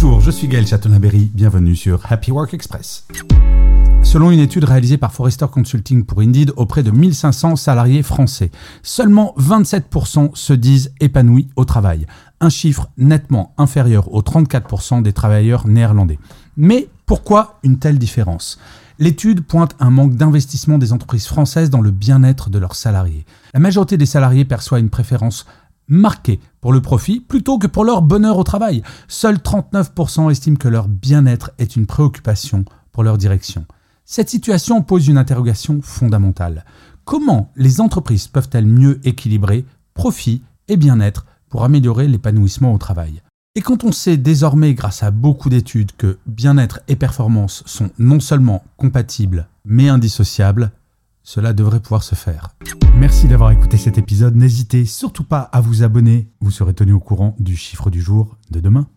Bonjour, je suis Gaël Chatonaberry, bienvenue sur Happy Work Express. Selon une étude réalisée par Forrester Consulting pour Indeed auprès de 1500 salariés français, seulement 27% se disent épanouis au travail, un chiffre nettement inférieur aux 34% des travailleurs néerlandais. Mais pourquoi une telle différence? L'étude pointe un manque d'investissement des entreprises françaises dans le bien-être de leurs salariés. La majorité des salariés perçoit une préférence marquée pour le profit plutôt que pour leur bonheur au travail. Seuls 39% estiment que leur bien-être est une préoccupation pour leur direction. Cette situation pose une interrogation fondamentale. Comment les entreprises peuvent-elles mieux équilibrer profit et bien-être pour améliorer l'épanouissement au travail? Et quand on sait désormais grâce à beaucoup d'études que bien-être et performance sont non seulement compatibles mais indissociables, cela devrait pouvoir se faire. Merci d'avoir écouté cet épisode. N'hésitez surtout pas à vous abonner. Vous serez tenu au courant du chiffre du jour de demain.